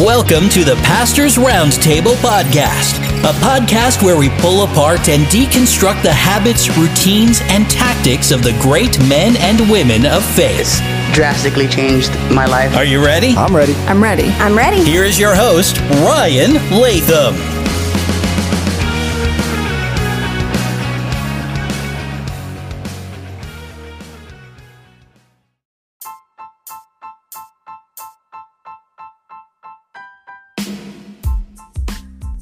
Welcome to the Pastor's Roundtable Podcast, a podcast where we pull apart and deconstruct the habits, routines, and tactics of the great men and women of faith. drastically changed my life. Are you ready? I'm ready. I'm ready. I'm ready. Here is your host, Ryan Latham.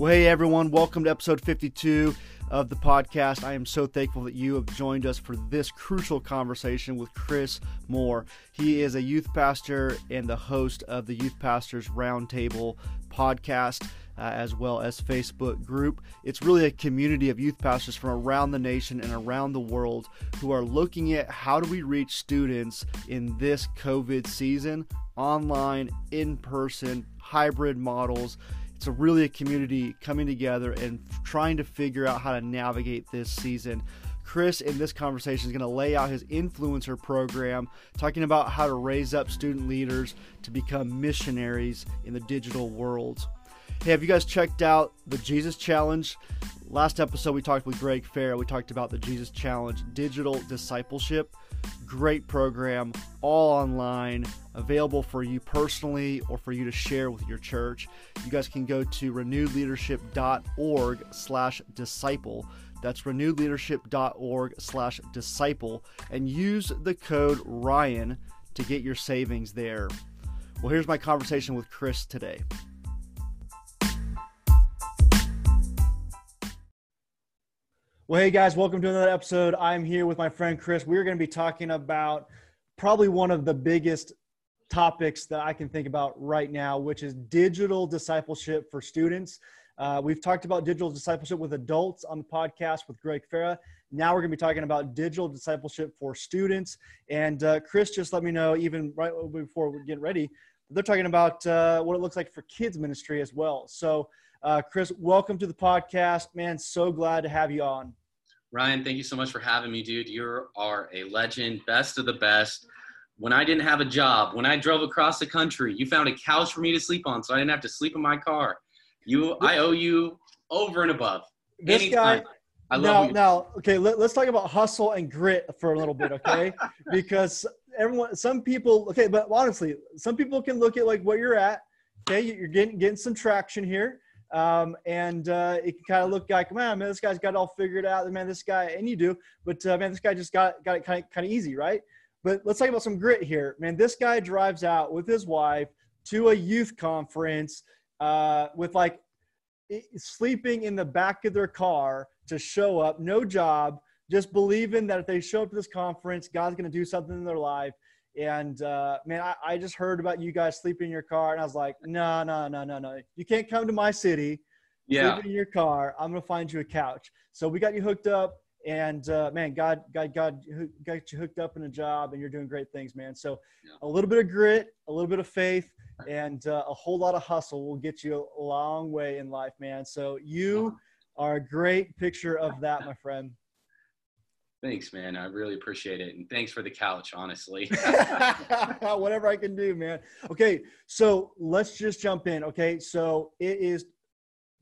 Well, hey everyone, welcome to episode 52 of the podcast. I am so thankful that you have joined us for this crucial conversation with Chris Moore. He is a youth pastor and the host of the Youth Pastors Roundtable podcast. Uh, as well as Facebook group. It's really a community of youth pastors from around the nation and around the world who are looking at how do we reach students in this COVID season, online, in person, hybrid models it's really a community coming together and trying to figure out how to navigate this season. Chris, in this conversation, is going to lay out his influencer program, talking about how to raise up student leaders to become missionaries in the digital world. Hey, have you guys checked out the Jesus Challenge? Last episode, we talked with Greg Fair. We talked about the Jesus Challenge digital discipleship. Great program, all online, available for you personally or for you to share with your church. You guys can go to renewedleadership.org slash disciple. That's renewedleadership.org slash disciple and use the code Ryan to get your savings there. Well, here's my conversation with Chris today. Well, hey guys, welcome to another episode. I'm here with my friend Chris. We're going to be talking about probably one of the biggest topics that I can think about right now, which is digital discipleship for students. Uh, we've talked about digital discipleship with adults on the podcast with Greg Farah. Now we're going to be talking about digital discipleship for students. And uh, Chris just let me know, even right before we get ready, they're talking about uh, what it looks like for kids ministry as well. So, uh, Chris, welcome to the podcast, man. So glad to have you on. Ryan, thank you so much for having me, dude. You are a legend, best of the best. When I didn't have a job, when I drove across the country, you found a couch for me to sleep on, so I didn't have to sleep in my car. You, I owe you over and above. This Anytime. guy. I love now, you. now, okay, let, us talk about hustle and grit for a little bit, okay? because everyone, some people, okay, but honestly, some people can look at like what you're at. Okay, you're getting getting some traction here. Um, and uh, it kind of look like, man, man, this guy's got it all figured out. Man, this guy, and you do, but uh, man, this guy just got got it kind of kind of easy, right? But let's talk about some grit here, man. This guy drives out with his wife to a youth conference uh, with like sleeping in the back of their car to show up, no job, just believing that if they show up to this conference, God's going to do something in their life. And uh, man, I, I, just heard about you guys sleeping in your car, and I was like, no, no, no, no, no. You can't come to my city, yeah. sleep in your car. I'm gonna find you a couch. So we got you hooked up, and uh, man, God, God, God got you hooked up in a job, and you're doing great things, man. So Yeah. a little bit of grit, a little bit of faith, and uh, a whole lot of hustle will get you a long way in life, man. So you are a great picture of that, my friend. Thanks, man. I really appreciate it. And thanks for the couch, honestly. Whatever I can do, man. Okay, so let's just jump in. Okay, so it is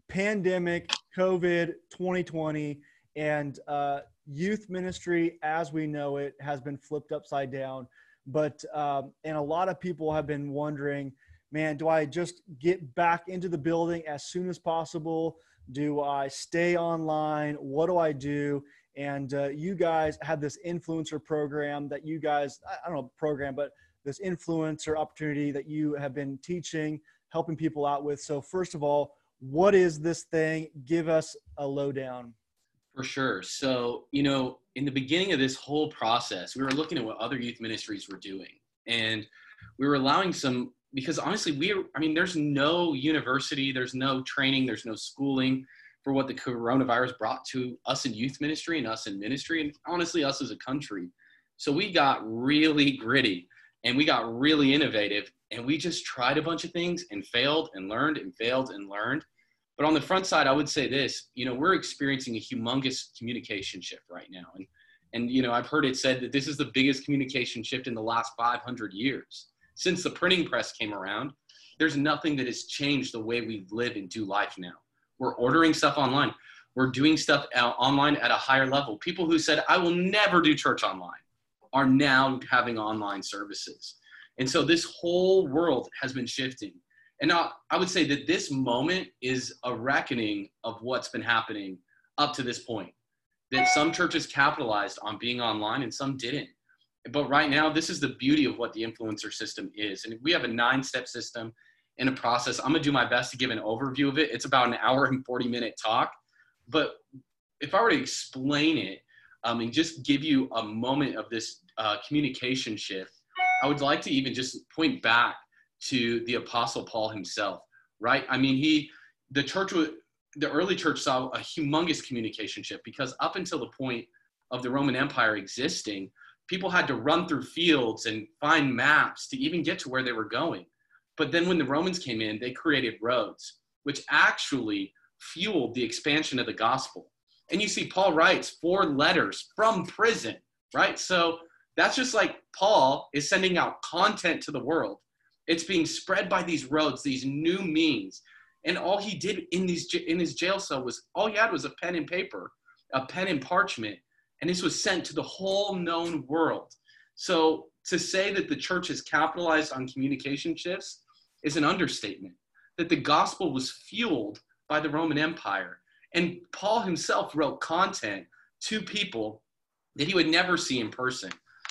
pandemic, COVID 2020, and uh, youth ministry as we know it has been flipped upside down. But, um, and a lot of people have been wondering, man, do I just get back into the building as soon as possible? Do I stay online? What do I do? And uh, you guys have this influencer program that you guys i don't know program but this influencer opportunity that you have been teaching helping people out with so first of all what is this thing give us a lowdown For sure. So, you know, in the beginning of this whole process, we were looking at what other youth ministries were doing. And we were allowing some, because honestly, we, I mean, there's no university, there's no training, there's no schooling for what the coronavirus brought to us in youth ministry and us in ministry, and honestly, us as a country. So we got really gritty and we got really innovative and we just tried a bunch of things and failed and learned and failed and learned. But on the front side, I would say this, you know, we're experiencing a humongous communication shift right now. And, and, you know, I've heard it said that this is the biggest communication shift in the last 500 years since the printing press came around. there's nothing that has changed the way we live and do life now. We're ordering stuff online. We're doing stuff online at a higher level. People who said, I will never do church online are now having online services. And so this whole world has been shifting. And now I would say that this moment is a reckoning of what's been happening up to this point. That some churches capitalized on being online and some didn't. But right now, this is the beauty of what the influencer system is. And we have a nine step system in a process. I'm to do my best to give an overview of it. It's about an hour and 40 minute talk. But if I were to explain it um, and just give you a moment of this uh, communication shift, I would like to even just point back to the Apostle Paul himself, right? I mean, he, the church, the early church saw a humongous communication shift because up until the point of the Roman Empire existing, people had to run through fields and find maps to even get to where they were going. But then when the Romans came in, they created roads, which actually fueled the expansion of the gospel. And you see, Paul writes four letters from prison, right? So that's just like Paul is sending out content to the world. It's being spread by these roads, these new means. And all he did in these in his jail cell was all he had was a pen and paper, a pen and parchment, and this was sent to the whole known world. So to say that the church has capitalized on communication shifts is an understatement. That the gospel was fueled by the Roman Empire. And Paul himself wrote content to people that he would never see in person.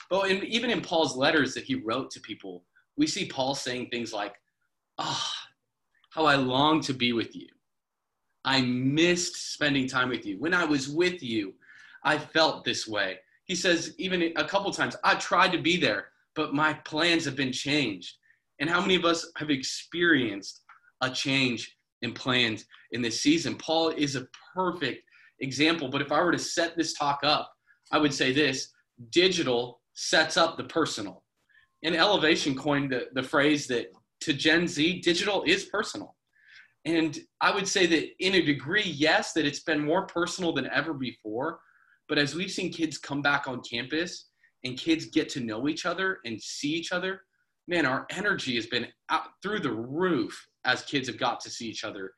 But in, even in Paul's letters that he wrote to people, we see Paul saying things like, Ah, oh, how I long to be with you. I missed spending time with you. When I was with you, I felt this way. He says, even a couple times, I tried to be there, but my plans have been changed. And how many of us have experienced a change in plans in this season? Paul is a perfect example. But if I were to set this talk up, I would say this digital sets up the personal. And Elevation coined the, the phrase that to Gen Z, digital is personal. And I would say that in a degree, yes, that it's been more personal than ever before. But as we've seen kids come back on campus and kids get to know each other and see each other, man, our energy has been out through the roof as kids have got to see each other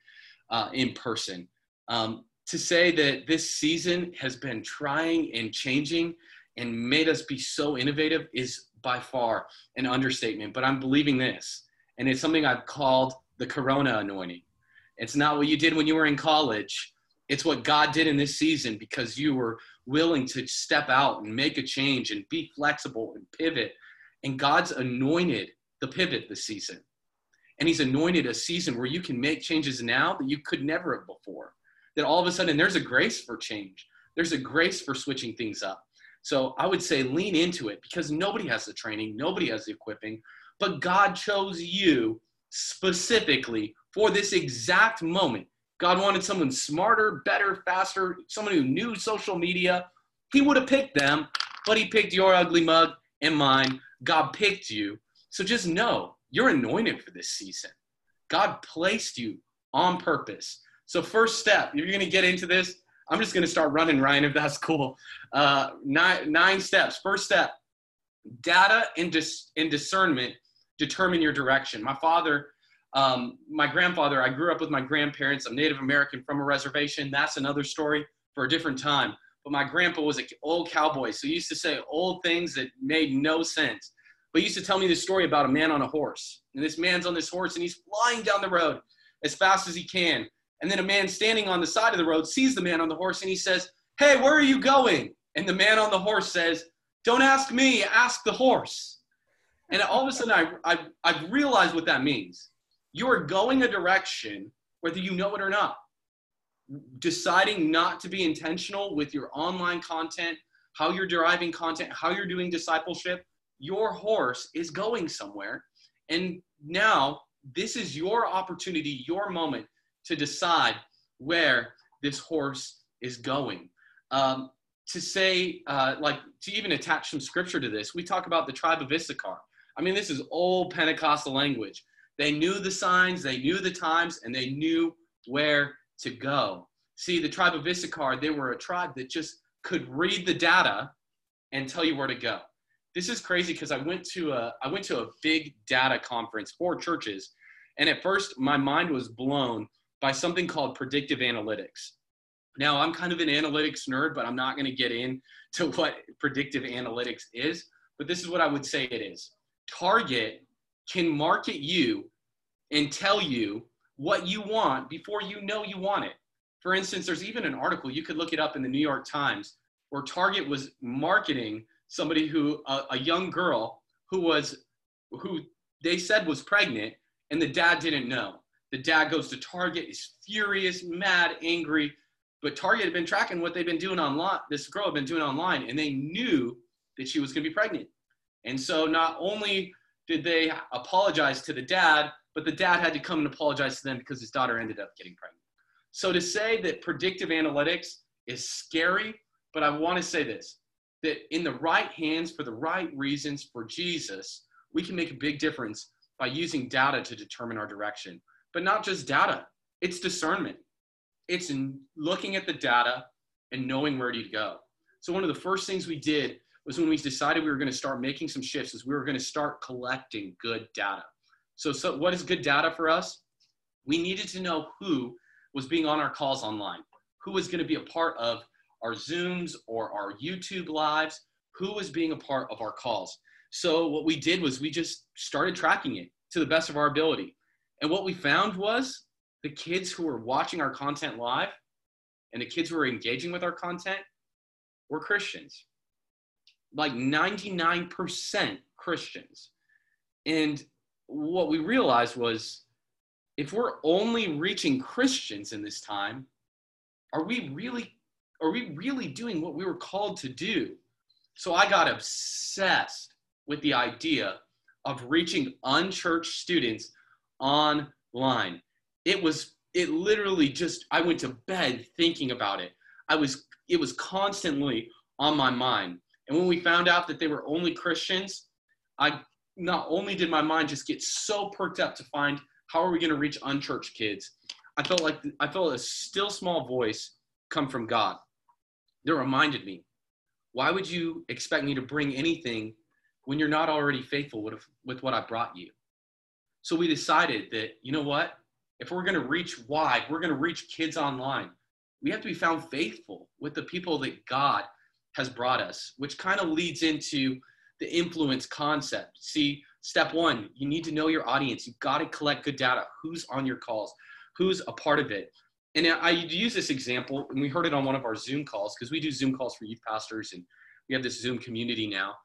uh, in person. Um, to say that this season has been trying and changing and made us be so innovative is by far an understatement. But I'm believing this, and it's something I've called the Corona anointing. It's not what you did when you were in college. It's what God did in this season because you were willing to step out and make a change and be flexible and pivot. And God's anointed the pivot this season. And He's anointed a season where you can make changes now that you could never have before. That all of a sudden there's a grace for change, there's a grace for switching things up. So I would say lean into it because nobody has the training, nobody has the equipping, but God chose you specifically for this exact moment. God wanted someone smarter, better, faster, someone who knew social media. He would have picked them, but he picked your ugly mug and mine. God picked you. So just know you're anointed for this season. God placed you on purpose. So, first step, if you're going to get into this, I'm just going to start running, Ryan, if that's cool. Uh, nine, nine steps. First step data and, dis- and discernment determine your direction. My father, um, my grandfather, I grew up with my grandparents. I'm Native American from a reservation. That's another story for a different time. But my grandpa was an old cowboy, so he used to say old things that made no sense. But he used to tell me this story about a man on a horse. And this man's on this horse and he's flying down the road as fast as he can. And then a man standing on the side of the road sees the man on the horse and he says, Hey, where are you going? And the man on the horse says, Don't ask me, ask the horse. And all of a sudden, I, I, I've realized what that means. You are going a direction, whether you know it or not. Deciding not to be intentional with your online content, how you're deriving content, how you're doing discipleship, your horse is going somewhere. And now, this is your opportunity, your moment to decide where this horse is going. Um, to say, uh, like, to even attach some scripture to this, we talk about the tribe of Issachar. I mean, this is old Pentecostal language. They knew the signs, they knew the times, and they knew where to go. See, the tribe of Issachar, they were a tribe that just could read the data and tell you where to go. This is crazy because I went to a I went to a big data conference for churches And at first, my mind was blown by something called predictive analytics. Now, I'm kind of an analytics nerd, but I'm not going to get into what predictive analytics is. But this is what I would say it is Target can market you and tell you what you want before you know you want it. For instance, there's even an article, you could look it up in the New York Times, where Target was marketing somebody who, a, a young girl who was, who they said was pregnant, and the dad didn't know. The dad goes to Target, is furious, mad, angry. But Target had been tracking what they've been doing online. This girl had been doing online, and they knew that she was going to be pregnant. And so not only did they apologize to the dad, but the dad had to come and apologize to them because his daughter ended up getting pregnant. So to say that predictive analytics is scary, but I want to say this that in the right hands for the right reasons for Jesus, we can make a big difference by using data to determine our direction. But not just data, it's discernment. It's in looking at the data and knowing where to go. So one of the first things we did was when we decided we were going to start making some shifts is we were going to start collecting good data. So, so what is good data for us? We needed to know who was being on our calls online, who was going to be a part of our Zooms or our YouTube lives, who was being a part of our calls. So what we did was we just started tracking it to the best of our ability. And what we found was the kids who were watching our content live and the kids who were engaging with our content were Christians like 99% Christians. And what we realized was if we're only reaching Christians in this time, are we really are we really doing what we were called to do? So I got obsessed with the idea of reaching unchurched students online. It was it literally just I went to bed thinking about it. I was it was constantly on my mind. And when we found out that they were only Christians, I not only did my mind just get so perked up to find how are we going to reach unchurched kids, I felt like I felt a still small voice come from God that reminded me, why would you expect me to bring anything when you're not already faithful with, with what I brought you? So we decided that, you know what? If we're going to reach wide, we're going to reach kids online. We have to be found faithful with the people that God has brought us, which kind of leads into the influence concept. See, step one, you need to know your audience. You've got to collect good data. Who's on your calls? Who's a part of it? And I use this example, and we heard it on one of our Zoom calls because we do Zoom calls for youth pastors, and we have this Zoom community now.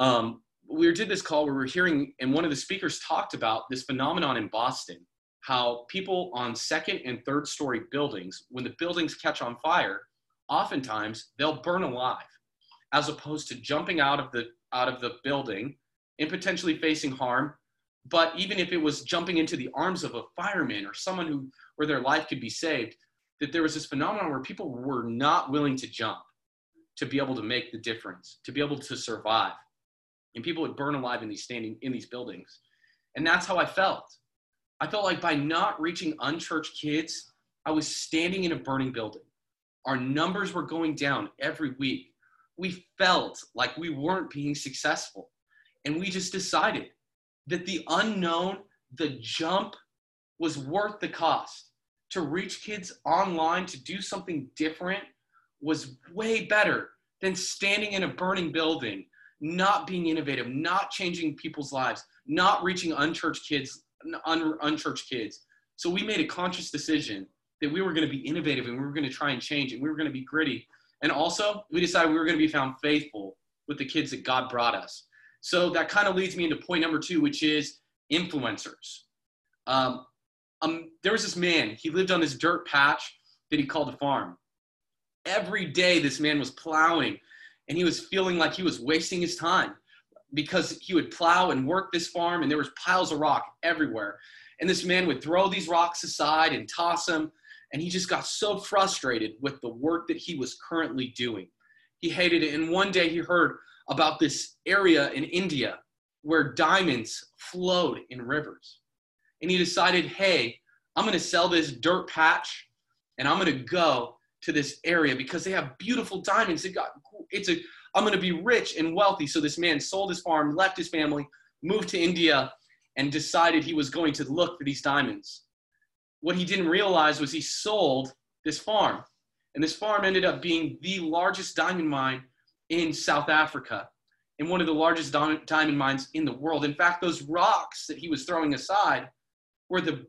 Um, we did this call where we are hearing, and one of the speakers talked about this phenomenon in Boston how people on second and third story buildings, when the buildings catch on fire, oftentimes they'll burn alive as opposed to jumping out of the out of the building and potentially facing harm. But even if it was jumping into the arms of a fireman or someone who where their life could be saved that there was this phenomenon where people were not willing to jump to be able to make the difference to be able to survive. And people would burn alive in these standing in these buildings. And that's how i felt. I felt like by not reaching unchurched kids i was standing in a burning building. Our numbers were going down every week. We felt like we weren't being successful. And we just decided that the unknown, the jump, was worth the cost. To reach kids online, to do something different, was way better than standing in a burning building, not being innovative, not changing people's lives, not reaching unchurched kids, un- unchurched kids. So we made a conscious decision that we were going to be innovative and we were going to try and change and we were going to be gritty. And also, we decided we were going to be found faithful with the kids that God brought us. So that kind of leads me into point number two, which is influencers. Um, um, there was this man, he lived on this dirt patch that he called a farm. Every day, this man was plowing and he was feeling like he was wasting his time because he would plow and work this farm and there was piles of rock everywhere. And this man would throw these rocks aside and toss them and he just got so frustrated with the work that he was currently doing. He hated it. And one day he heard about this area in India where diamonds flowed in rivers. And he decided, hey, I'm going to sell this dirt patch and I'm going to go to this area because they have beautiful diamonds. It got, it's a, I'm going to be rich and wealthy. So this man sold his farm, left his family, moved to India, and decided he was going to look for these diamonds. What he didn't realize was he sold this farm. And this farm ended up being the largest diamond mine in South Africa and one of the largest diamond mines in the world. In fact, those rocks that he was throwing aside were the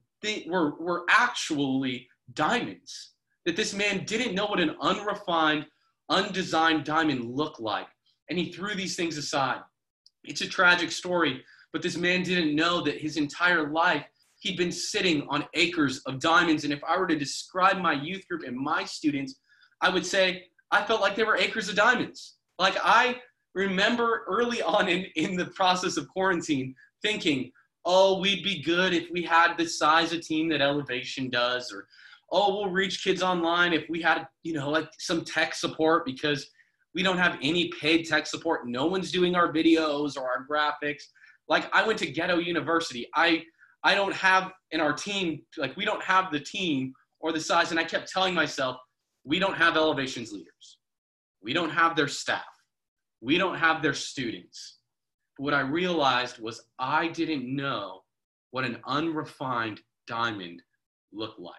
were were actually diamonds. That this man didn't know what an unrefined, undesigned diamond looked like, and he threw these things aside. It's a tragic story, but this man didn't know that his entire life he'd been sitting on acres of diamonds. And if I were to describe my youth group and my students, I would say I felt like they were acres of diamonds. Like I remember early on in, in the process of quarantine thinking, oh, we'd be good if we had the size of team that Elevation does, or oh, we'll reach kids online if we had, you know, like some tech support because we don't have any paid tech support. No one's doing our videos or our graphics. Like I went to Ghetto University. I I don't have in our team, like we don't have the team or the size. And I kept telling myself, we don't have elevations leaders. We don't have their staff. We don't have their students. But what I realized was I didn't know what an unrefined diamond looked like.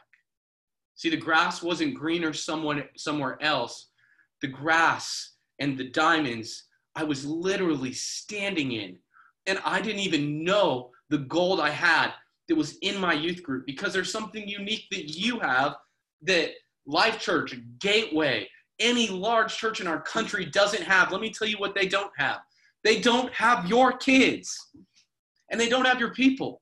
See, the grass wasn't greener someone, somewhere else. The grass and the diamonds I was literally standing in. And I didn't even know the gold I had that was in my youth group because there's something unique that you have that Life Church, Gateway, any large church in our country doesn't have. Let me tell you what they don't have. They don't have your kids and they don't have your people.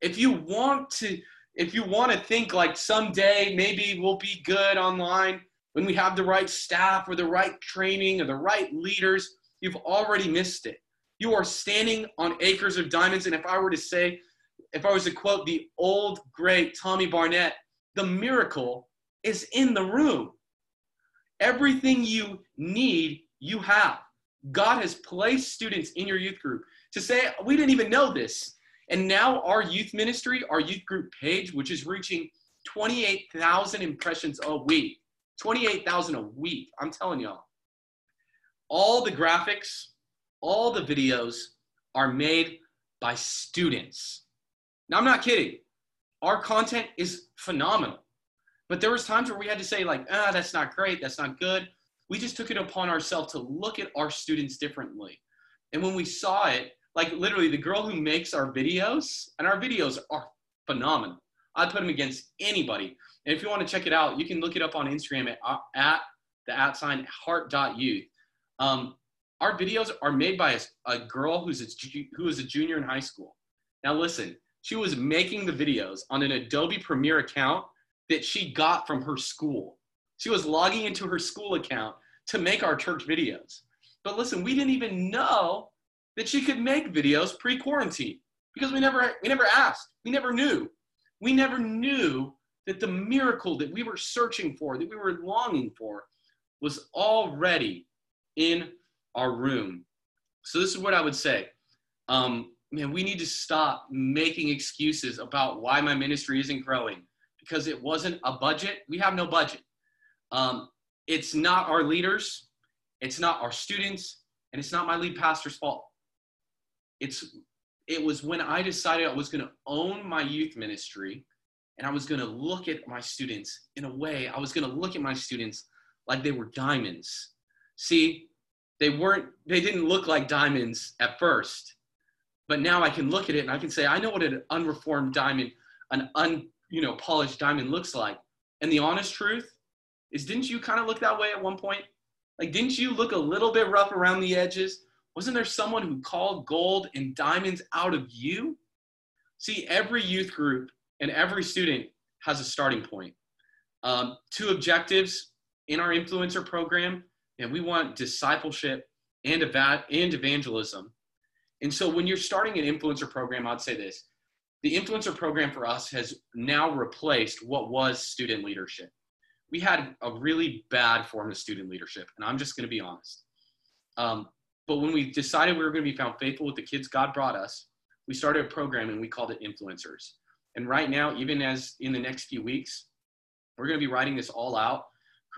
If you want to if you want to think like someday maybe we'll be good online when we have the right staff or the right training or the right leaders, you've already missed it. You are standing on acres of diamonds and if I were to say if I was to quote the old great Tommy Barnett, the miracle is in the room. Everything you need, you have. God has placed students in your youth group to say, we didn't even know this. And now our youth ministry, our youth group page, which is reaching 28,000 impressions a week, 28,000 a week. I'm telling y'all. All the graphics, all the videos are made by students. Now, I'm not kidding. Our content is phenomenal. But there was times where we had to say like, ah, that's not great, that's not good. We just took it upon ourselves to look at our students differently. And when we saw it, like literally the girl who makes our videos, and our videos are phenomenal. I'd put them against anybody. And if you want to check it out, you can look it up on Instagram at, uh, at the at sign heart.youth. Um, our videos are made by a, a girl who's a, who is a junior in high school. Now listen, she was making the videos on an Adobe Premiere account that she got from her school. She was logging into her school account to make our church videos. But listen, we didn't even know that she could make videos pre-quarantine because we never we never asked. We never knew. We never knew that the miracle that we were searching for, that we were longing for, was already in our room. So this is what I would say. Um, man, we need to stop making excuses about why my ministry isn't growing because it wasn't a budget. We have no budget. Um, it's not our leaders, it's not our students, and it's not my lead pastor's fault. It's it was when I decided I was going to own my youth ministry and I was going to look at my students in a way, I was going to look at my students like they were diamonds. See, they weren't, they didn't look like diamonds at first, but now I can look at it and I can say, I know what an unreformed diamond, an un, you know, polished diamond looks like. And the honest truth is, didn't you kind of look that way at one point? Like, didn't you look a little bit rough around the edges? Wasn't there someone who called gold and diamonds out of you? See, every youth group and every student has a starting point. Um, two objectives in our influencer program, and we want discipleship and, eva- and evangelism. And so when you're starting an influencer program, I'd say this the influencer program for us has now replaced what was student leadership. We had a really bad form of student leadership, and I'm just going to be honest. Um, but when we decided we were going to be found faithful with the kids God brought us, we started a program and we called it Influencers. And right now, even as in the next few weeks, we're going to be writing this all out,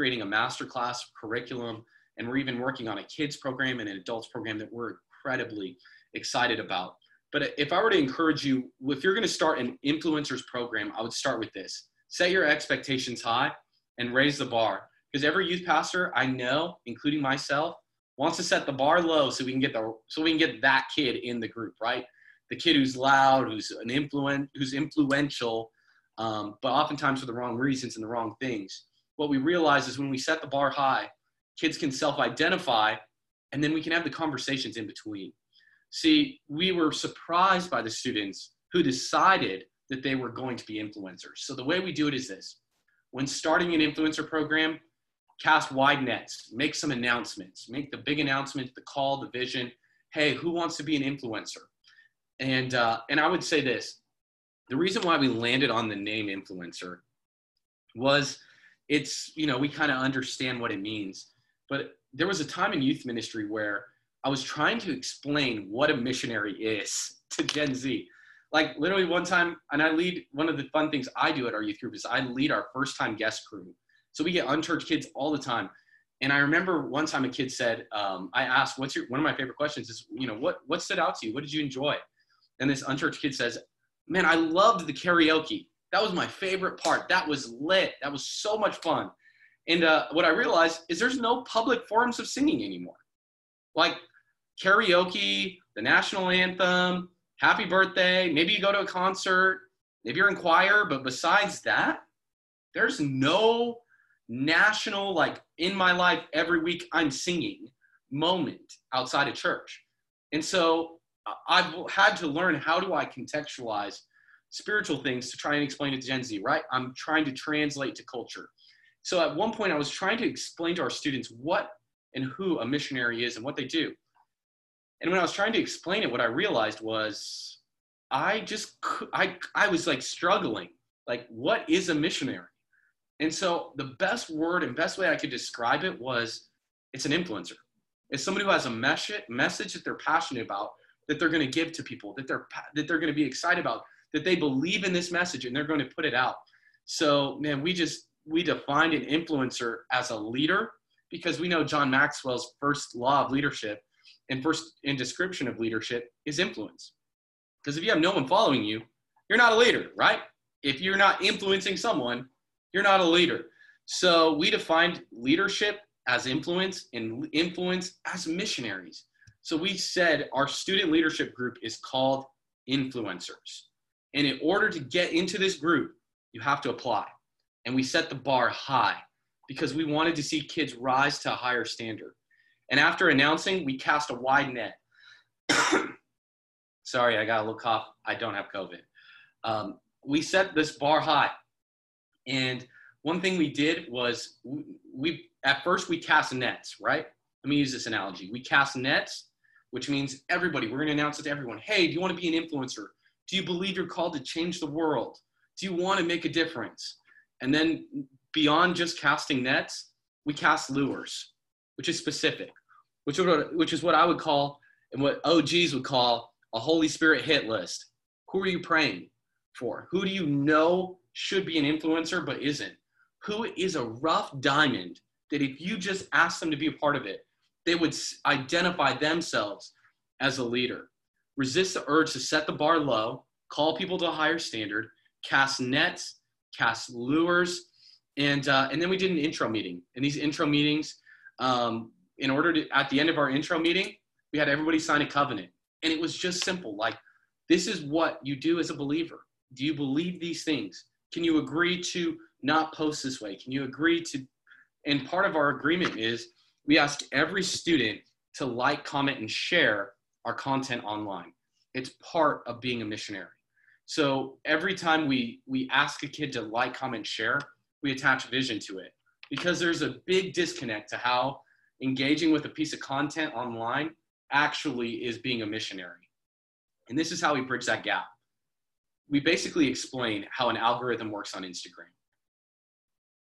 creating a masterclass curriculum, and we're even working on a kids program and an adults program that we're incredibly excited about. But if I were to encourage you, if you're going to start an influencers program, I would start with this set your expectations high and raise the bar. Because every youth pastor I know, including myself, wants to set the bar low so we can get the so we can get that kid in the group, right? The kid who's loud, who's an influent, who's influential, um, but oftentimes for the wrong reasons and the wrong things. What we realize is when we set the bar high, kids can self-identify, and then we can have the conversations in between. See, we were surprised by the students who decided that they were going to be influencers. So the way we do it is this when starting an influencer program, cast wide nets, make some announcements, make the big announcement, the call, the vision. Hey, who wants to be an influencer? And uh, and I would say this: the reason why we landed on the name influencer was it's you know we kind of understand what it means, but there was a time in youth ministry where I was trying to explain what a missionary is to Gen Z like literally one time, and I lead one of the fun things I do at our youth group is I lead our first time guest crew. So we get unchurched kids all the time. And I remember one time a kid said, um, I asked, what's your, one of my favorite questions is, you know, what, what stood out to you? What did you enjoy? And this unchurched kid says, man, I loved the karaoke. That was my favorite part. That was lit. That was so much fun. And uh, what I realized is there's no public forums of singing anymore. Like karaoke, the national anthem, happy birthday. Maybe you go to a concert. Maybe you're in choir. But besides that, there's no national, like in my life, every week I'm singing moment outside of church. And so I've had to learn how do I contextualize spiritual things to try and explain it to Gen Z, right? I'm trying to translate to culture. So at one point, I was trying to explain to our students what and who a missionary is and what they do. And when I was trying to explain it, what I realized was I just I I was like struggling. Like, what is a missionary? And so the best word and best way I could describe it was it's an influencer. It's somebody who has a message message that they're passionate about, that they're going to give to people, that they're that they're going to be excited about, that they believe in this message and they're going to put it out. So, man, we just we defined an influencer as a leader because we know John Maxwell's first law of leadership and first in description of leadership is influence. Because if you have no one following you, you're not a leader, right? If you're not influencing someone, you're not a leader. So we defined leadership as influence and influence as missionaries. So we said our student leadership group is called influencers. And in order to get into this group, you have to apply. And we set the bar high because we wanted to see kids rise to a higher standard. And after announcing, we cast a wide net. Sorry, I got a little cough. I don't have COVID. Um, we set this bar high. And one thing we did was we, we at first we cast nets, right? Let me use this analogy. We cast nets, which means everybody, we're going to announce it to everyone. Hey, do you want to be an influencer? Do you believe you're called to change the world? Do you want to make a difference? And then beyond just casting nets, we cast lures, which is specific which which is what I would call and what OGs would call a Holy Spirit hit list. Who are you praying for? Who do you know should be an influencer but isn't? Who is a rough diamond that if you just ask them to be a part of it, they would identify themselves as a leader? Resist the urge to set the bar low, call people to a higher standard, cast nets, cast lures, and uh, and then we did an intro meeting. In these intro meetings, um, in order to, at the end of our intro meeting, we had everybody sign a covenant. And it was just simple like, this is what you do as a believer. Do you believe these things? Can you agree to not post this way? Can you agree to? And part of our agreement is we ask every student to like, comment, and share our content online. It's part of being a missionary. So every time we we ask a kid to like, comment, share, we attach vision to it because there's a big disconnect to how engaging with a piece of content online actually is being a missionary. And this is how we bridge that gap. We basically explain how an algorithm works on Instagram.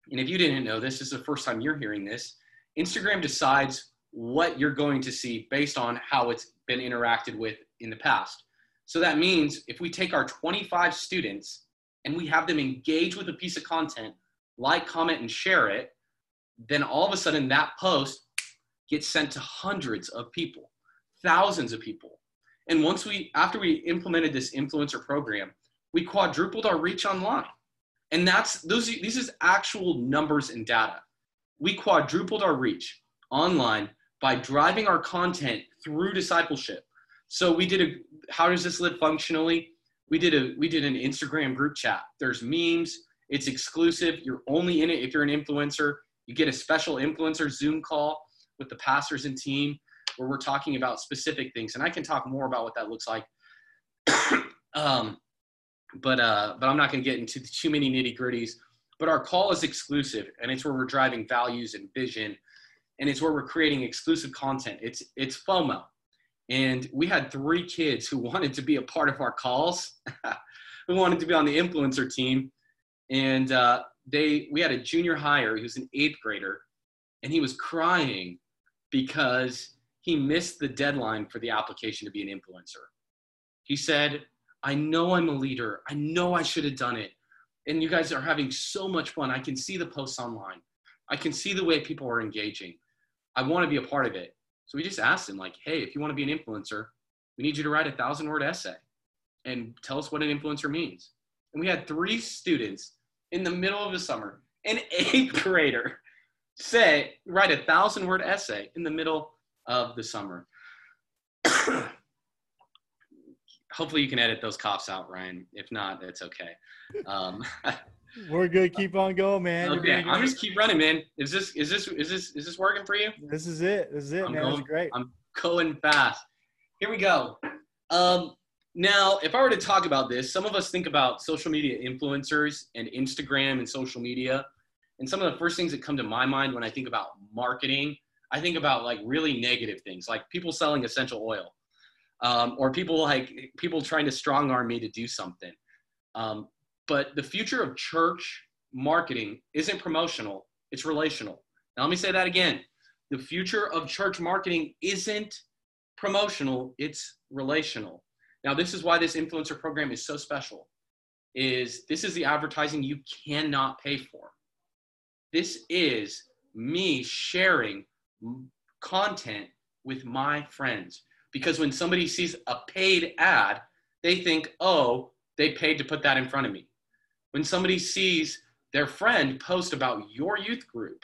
And if you didn't know this, this is the first time you're hearing this. Instagram decides what you're going to see based on how it's been interacted with in the past. So that means if we take our 25 students and we have them engage with a piece of content, like, comment, and share it, then all of a sudden that post gets sent to hundreds of people, thousands of people. And once we, after we implemented this influencer program, we quadrupled our reach online. And that's those, these is actual numbers and data. We quadrupled our reach online by driving our content through discipleship. So we did a, how does this live functionally? We did a, we did an Instagram group chat. There's memes. It's exclusive. You're only in it if you're an influencer. You get a special influencer Zoom call with the pastors and team where we're talking about specific things. And I can talk more about what that looks like. um, but uh, but I'm not going to get into too many nitty gritties. But our call is exclusive, and it's where we're driving values and vision, and it's where we're creating exclusive content. It's it's FOMO, and we had three kids who wanted to be a part of our calls, who wanted to be on the influencer team, and uh, they we had a junior hire who's an eighth grader, and he was crying because he missed the deadline for the application to be an influencer. He said, I know I'm a leader. I know I should have done it. And you guys are having so much fun. I can see the posts online. I can see the way people are engaging. I want to be a part of it. So we just asked him, like, hey, if you want to be an influencer, we need you to write a thousand word essay and tell us what an influencer means. And we had three students in the middle of the summer, an eighth grader, say, write a thousand word essay in the middle of the summer. Hopefully, you can edit those coughs out, Ryan. If not, that's okay. Um, We're good. Keep on going, man. Okay, I'm just keep running, man. Is this is this is this is this working for you? This is it. This is it, I'm man. Going, great. I'm going fast. Here we go. Um, now, if I were to talk about this, some of us think about social media influencers and Instagram and social media. And some of the first things that come to my mind when I think about marketing I think about like really negative things, like people selling essential oil, um, or people like people trying to strong arm me to do something. Um, but the future of church marketing isn't promotional; it's relational. Now, let me say that again: the future of church marketing isn't promotional; it's relational. Now, this is why this influencer program is so special. Is this is the advertising you cannot pay for? This is me sharing content with my friends. Because when somebody sees a paid ad, they think, oh, they paid to put that in front of me. When somebody sees their friend post about your youth group,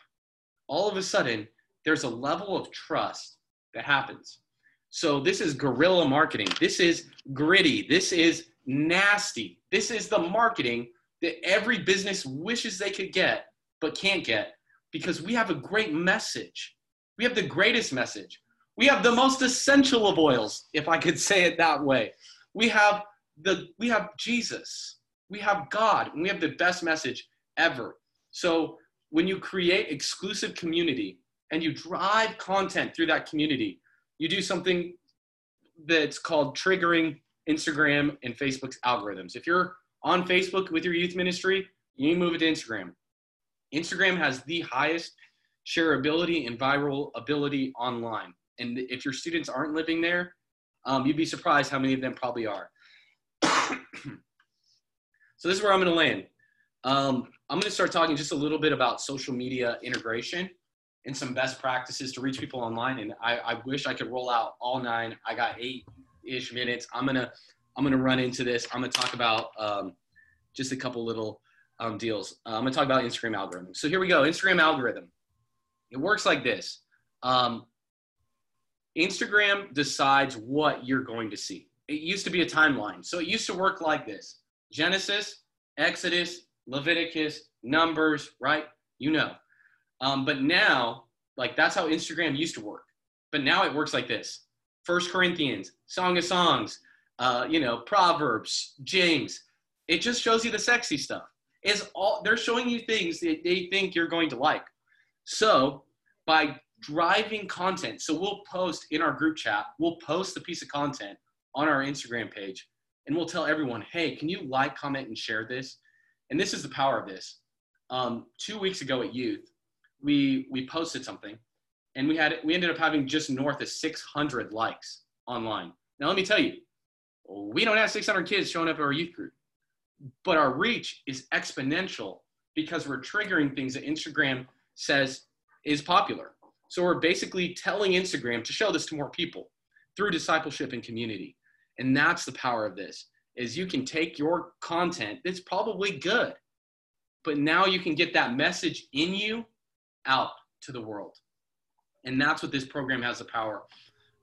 all of a sudden there's a level of trust that happens. So this is guerrilla marketing. This is gritty. This is nasty. This is the marketing that every business wishes they could get but can't get because we have a great message. We have the greatest message. We have the most essential of oils, if I could say it that way. We have the we have Jesus. We have God, and we have the best message ever. So when you create exclusive community and you drive content through that community, you do something that's called triggering Instagram and Facebook's algorithms. If you're on Facebook with your youth ministry, you move it to Instagram. Instagram has the highest shareability and viral ability online. And if your students aren't living there, um, you'd be surprised how many of them probably are. so this is where I'm going to land. Um, I'm going to start talking just a little bit about social media integration and some best practices to reach people online. And I, I wish I could roll out all nine. I got eight-ish minutes. I'm gonna I'm gonna run into this. I'm gonna talk about um, just a couple little um, deals. Uh, I'm gonna talk about Instagram algorithm. So here we go. Instagram algorithm. It works like this um, Instagram decides what you're going to see. It used to be a timeline. So it used to work like this Genesis, Exodus, Leviticus, Numbers, right? You know. Um, but now, like that's how Instagram used to work. But now it works like this First Corinthians, Song of Songs, uh, you know, Proverbs, James. It just shows you the sexy stuff. It's all they're showing you things that they think you're going to like. So by driving content, so we'll post in our group chat, we'll post a piece of content on our Instagram page, and we'll tell everyone, hey, can you like, comment, and share this? And this is the power of this. Um, two weeks ago at youth, we we posted something, and we had we ended up having just north of 600 likes online. Now let me tell you, we don't have 600 kids showing up at our youth group, but our reach is exponential because we're triggering things that Instagram says is popular. So we're basically telling Instagram to show this to more people through discipleship and community. And that's the power of this is you can take your content that's probably good, but now you can get that message in you out to the world. And that's what this program has the power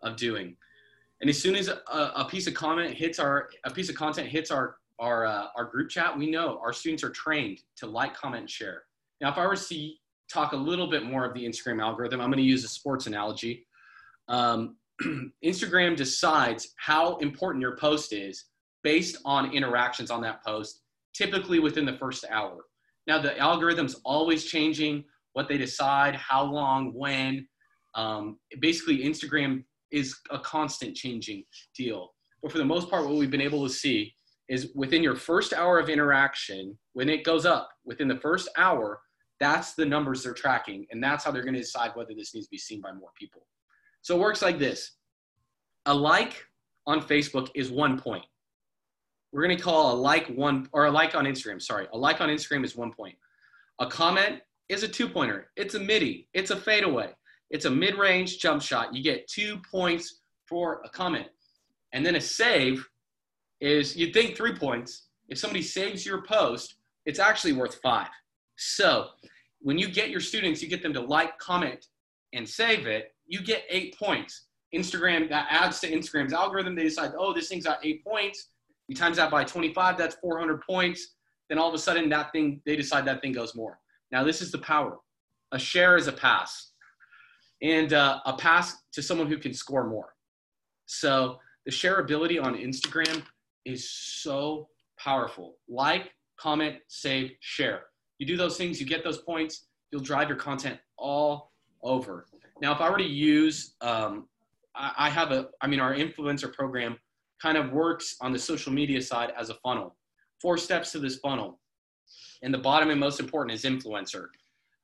of doing. And as soon as a, a piece of comment hits our, a piece of content hits our, our, uh, our group chat, we know our students are trained to like, comment, and share. Now, if I were to talk a little bit more of the Instagram algorithm, I'm going to use a sports analogy. Um, Instagram decides how important your post is based on interactions on that post, typically within the first hour. Now, the algorithm's always changing what they decide, how long, when. Um, basically, Instagram is a constant changing deal. But for the most part, what we've been able to see is within your first hour of interaction, when it goes up within the first hour, that's the numbers they're tracking. And that's how they're going to decide whether this needs to be seen by more people. So it works like this a like on Facebook is one point. We're going to call a like one, or a like on Instagram, sorry. A like on Instagram is one point. A comment is a two pointer. It's a midi, it's a fadeaway, it's a mid range jump shot. You get two points for a comment. And then a save is you'd think three points. If somebody saves your post, it's actually worth five. So when you get your students, you get them to like, comment, and save it, you get eight points. Instagram, that adds to Instagram's algorithm. They decide, oh, this thing's got eight points. You times that by 25, that's 400 points. Then all of a sudden, that thing, they decide that thing goes more. Now, this is the power. A share is a pass, and uh, a pass to someone who can score more. So the shareability on Instagram is so powerful. Like, comment, save, share. You do those things, you get those points, you'll drive your content all over. Now, if I were to use, um, I, I have a, I mean, our influencer program kind of works on the social media side as a funnel. Four steps to this funnel. And the bottom and most important is influencer.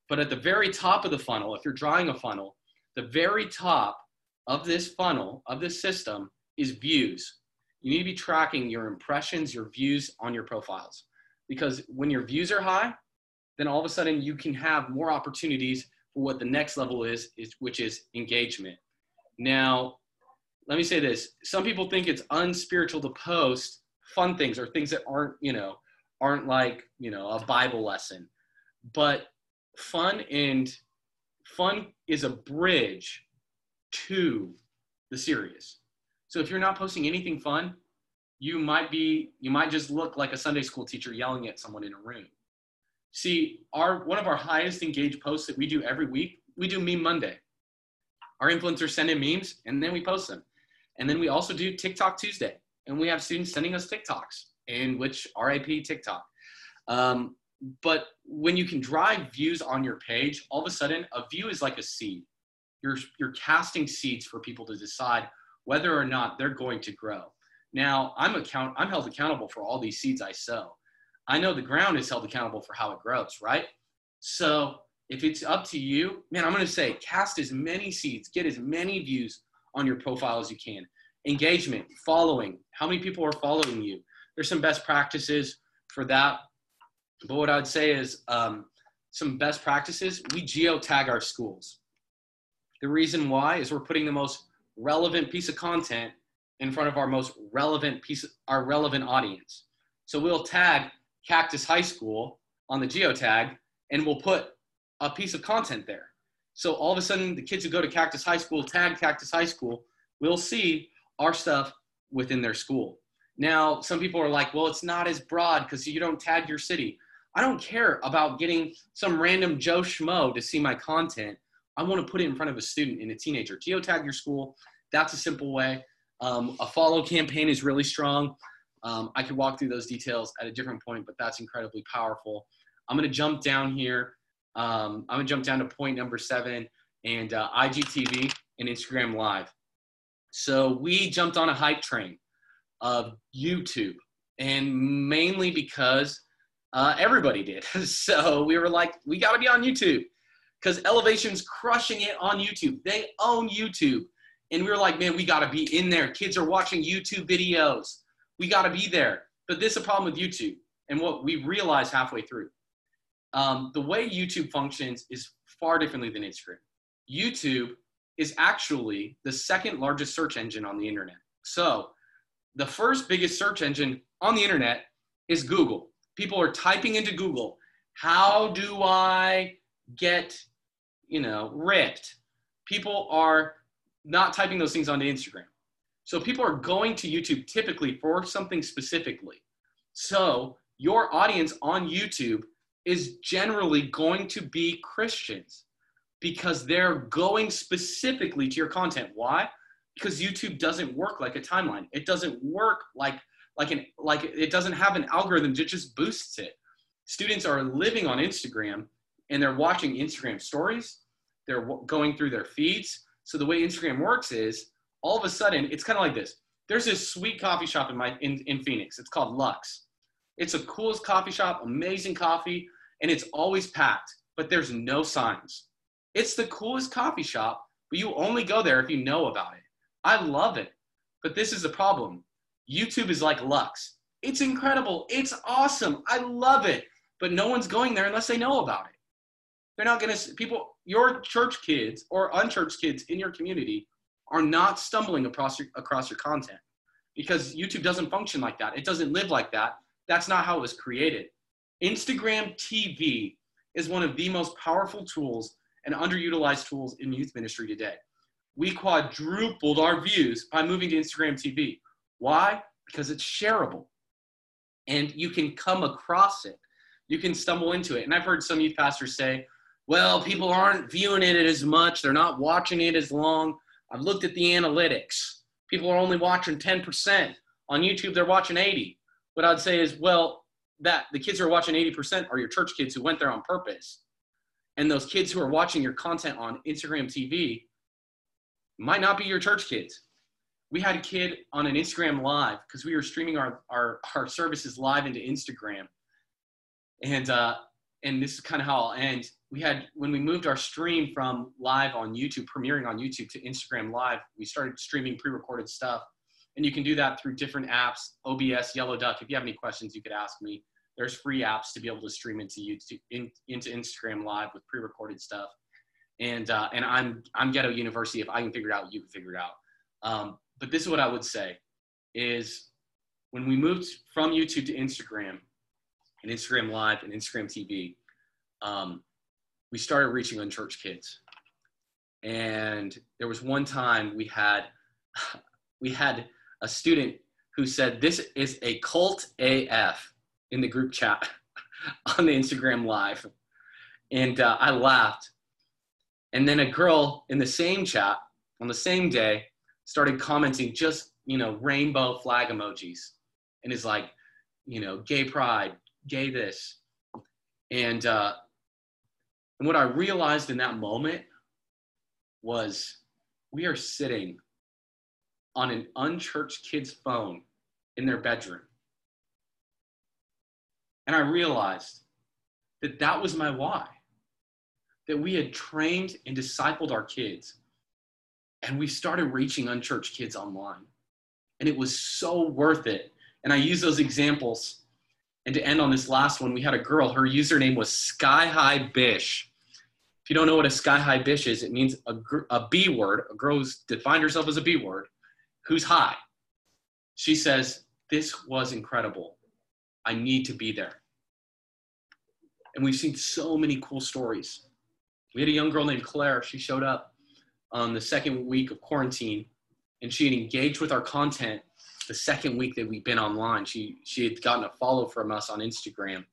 But at the very top of the funnel, if you're drawing a funnel, the very top of this funnel, of this system, is views. You need to be tracking your impressions, your views on your profiles. Because when your views are high, then all of a sudden you can have more opportunities what the next level is, is which is engagement. Now, let me say this. Some people think it's unspiritual to post fun things or things that aren't, you know, aren't like, you know, a Bible lesson. But fun and fun is a bridge to the serious. So if you're not posting anything fun, you might be you might just look like a Sunday school teacher yelling at someone in a room. See, our one of our highest engaged posts that we do every week, we do Meme Monday. Our influencers send in memes and then we post them. And then we also do TikTok Tuesday, and we have students sending us TikToks, in which RIP TikTok. Um, but when you can drive views on your page, all of a sudden a view is like a seed. You're, you're casting seeds for people to decide whether or not they're going to grow. Now, I'm, account, I'm held accountable for all these seeds I sow. I know the ground is held accountable for how it grows, right? So if it's up to you, man, I'm going to say cast as many seeds, get as many views on your profile as you can. Engagement, following, how many people are following you? There's some best practices for that. But what I'd say is um, some best practices, we geotag our schools. The reason why is we're putting the most relevant piece of content in front of our most relevant piece, our relevant audience. So we'll tag Cactus High School on the geotag and we'll put a piece of content there. So all of a sudden, the kids who go to Cactus High School, tag Cactus High School, will see our stuff within their school. Now, some people are like, well, it's not as broad because you don't tag your city. I don't care about getting some random Joe Schmo to see my content. I want to put it in front of a student and a teenager. Geotag your school. That's a simple way. Um, a follow campaign is really strong. Um, I could walk through those details at a different point, but that's incredibly powerful. I'm going to jump down here um, I'm gonna jump down to point number seven and uh, IGTV and Instagram Live. So we jumped on a hype train of YouTube, and mainly because uh, everybody did. so we were like, we got to be on YouTube because Elevation's crushing it on YouTube. They own YouTube. And we were like, man, we got to be in there. Kids are watching YouTube videos. We got to be there. But this is a problem with YouTube. And what we realized halfway through um, the way YouTube functions is far differently than Instagram. YouTube is actually the second largest search engine on the internet. So the first biggest search engine on the internet is Google. People are typing into Google, how do I get, you know, ripped? People are not typing those things onto Instagram. So people are going to YouTube typically for something specifically. So your audience on YouTube is generally going to be Christians because they're going specifically to your content. Why? Because YouTube doesn't work like a timeline. It doesn't work like like an like it doesn't have an algorithm that just boosts it. Students are living on Instagram and they're watching Instagram stories. They're going through their feeds. So the way Instagram works is all of a sudden it's kind of like this. There's this sweet coffee shop in my in, in Phoenix. It's called Lux. It's a coolest coffee shop, amazing coffee, and it's always packed, but there's no signs. It's the coolest coffee shop, but you only go there if you know about it. I love it. But this is the problem. YouTube is like Lux. It's incredible. It's awesome. I love it. But no one's going there unless they know about it. They're not going to, people, your church kids or unchurched kids in your community are not stumbling across your, across your content because YouTube doesn't function like that. It doesn't live like that. That's not how it was created. Instagram TV is one of the most powerful tools and underutilized tools in youth ministry today. We quadrupled our views by moving to Instagram TV. Why? Because it's shareable and you can come across it. You can stumble into it. And I've heard some youth pastors say, well, people aren't viewing it as much, they're not watching it as long. I've looked at the analytics. People are only watching 10%. On YouTube, they're watching 80. What I'd say is, well, that the kids who are watching 80% are your church kids who went there on purpose. And those kids who are watching your content on Instagram TV might not be your church kids. We had a kid on an Instagram live because we were streaming our, our, our services live into Instagram. And, uh, and this is kind of how I'll end we had when we moved our stream from live on YouTube, premiering on YouTube to Instagram Live, we started streaming pre-recorded stuff. And you can do that through different apps, OBS, Yellow Duck. If you have any questions, you could ask me. There's free apps to be able to stream into YouTube, in, into Instagram Live with pre-recorded stuff. And uh, and I'm I'm Ghetto University. If I can figure it out, you can figure it out. Um, but this is what I would say: is when we moved from YouTube to Instagram, and Instagram Live and Instagram TV, um, we started reaching unchurched kids. And there was one time we had we had a student who said this is a cult AF in the group chat on the Instagram live. And uh, I laughed. And then a girl in the same chat on the same day started commenting just, you know, rainbow flag emojis and is like, you know, gay pride, gay this. And uh, and what I realized in that moment was we are sitting on an unchurched kid's phone in their bedroom. And I realized that that was my why. That we had trained and discipled our kids, and we started reaching unchurched kids online. And it was so worth it. And I use those examples and to end on this last one, we had a girl, her username was Sky High Bish. If you don't know what a Sky High Bish is, it means a, a B word, a girl who's defined herself as a B word, who's high. She says, This was incredible. I need to be there. And we've seen so many cool stories. We had a young girl named Claire. She showed up on the second week of quarantine and she had engaged with our content the second week that we've been online. She she had gotten a follow from us on Instagram.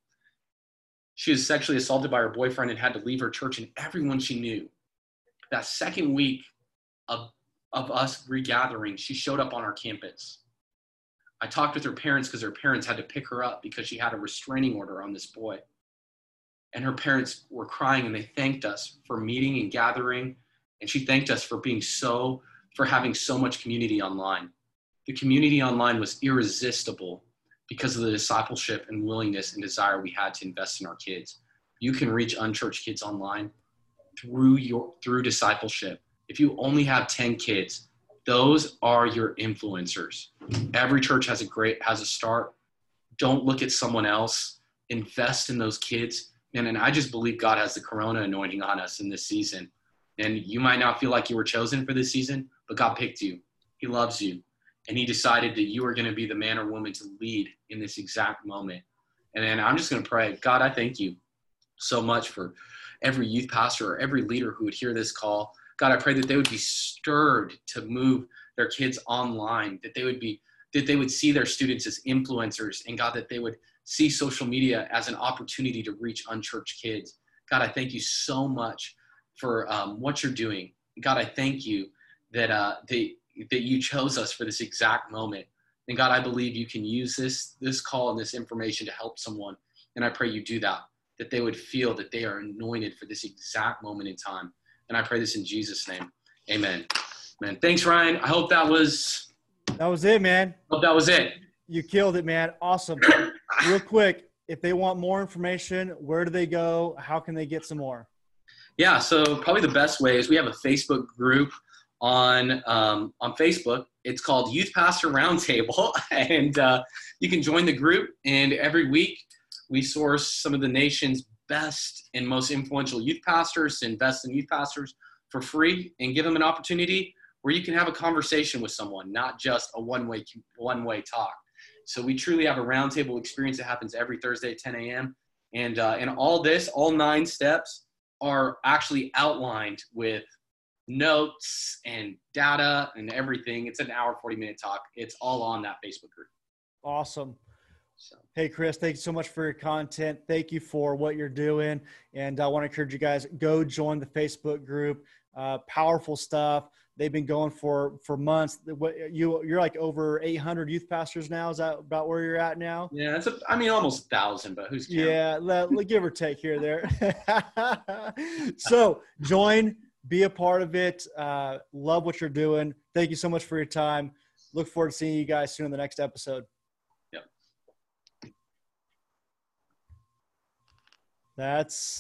She was sexually assaulted by her boyfriend and had to leave her church and everyone she knew. That second week of of us regathering, she showed up on our campus. I talked with her parents because her parents had to pick her up because she had a restraining order on this boy. And her parents were crying and they thanked us for meeting and gathering. And she thanked us for being so, for having so much community online the community online was irresistible because of the discipleship and willingness and desire we had to invest in our kids. You can reach unchurched kids online through your through discipleship. If you only have 10 kids, those are your influencers. Every church has a great has a start. Don't look at someone else. Invest in those kids. And, and I just believe God has the corona anointing on us in this season. And you might not feel like you were chosen for this season, but God picked you. He loves you and he decided that you are going to be the man or woman to lead in this exact moment. And then I'm just going to pray, God, I thank you so much for every youth pastor or every leader who would hear this call. God, I pray that they would be stirred to move their kids online, that they would be that they would see their students as influencers, and God, that they would see social media as an opportunity to reach unchurched kids. God, I thank you so much for um, what you're doing. God, I thank you that uh, that you chose us for this exact moment. And God, I believe you can use this this call and this information to help someone. And I pray you do that, that they would feel that they are anointed for this exact moment in time. And I pray this in Jesus' name. Amen. Man, thanks, Ryan. I hope that was that was it, man. Hope that was it. You killed it, man. Awesome. Real quick, if they want more information, where do they go? How can they get some more? Yeah, so probably the best way is we have a Facebook group on um, on Facebook. It's called Youth Pastor Roundtable, and uh, you can join the group. And every week, we source some of the nation's best and most influential youth pastors to invest in youth pastors for free and give them an opportunity where you can have a conversation with someone, not just a one way one way talk. So we truly have a roundtable experience that happens every Thursday at 10 a.m. And uh, and all this, all nine steps, are actually outlined with notes and data and everything. It's an hour, 40 minute talk. It's all on that Facebook group. Awesome. So. Hey, Chris, thank you so much for your content. Thank you for what you're doing. And I want to encourage you guys go join the Facebook group. Uh, powerful stuff. They've been going for for months. What you you're like over 800 youth pastors now. Is that about where you're at now? Yeah, it's a, I mean almost a thousand, but who's counting? Yeah, let, let, give or take here there. so join, be a part of it. Uh, love what you're doing. Thank you so much for your time. Look forward to seeing you guys soon in the next episode. Yep. That's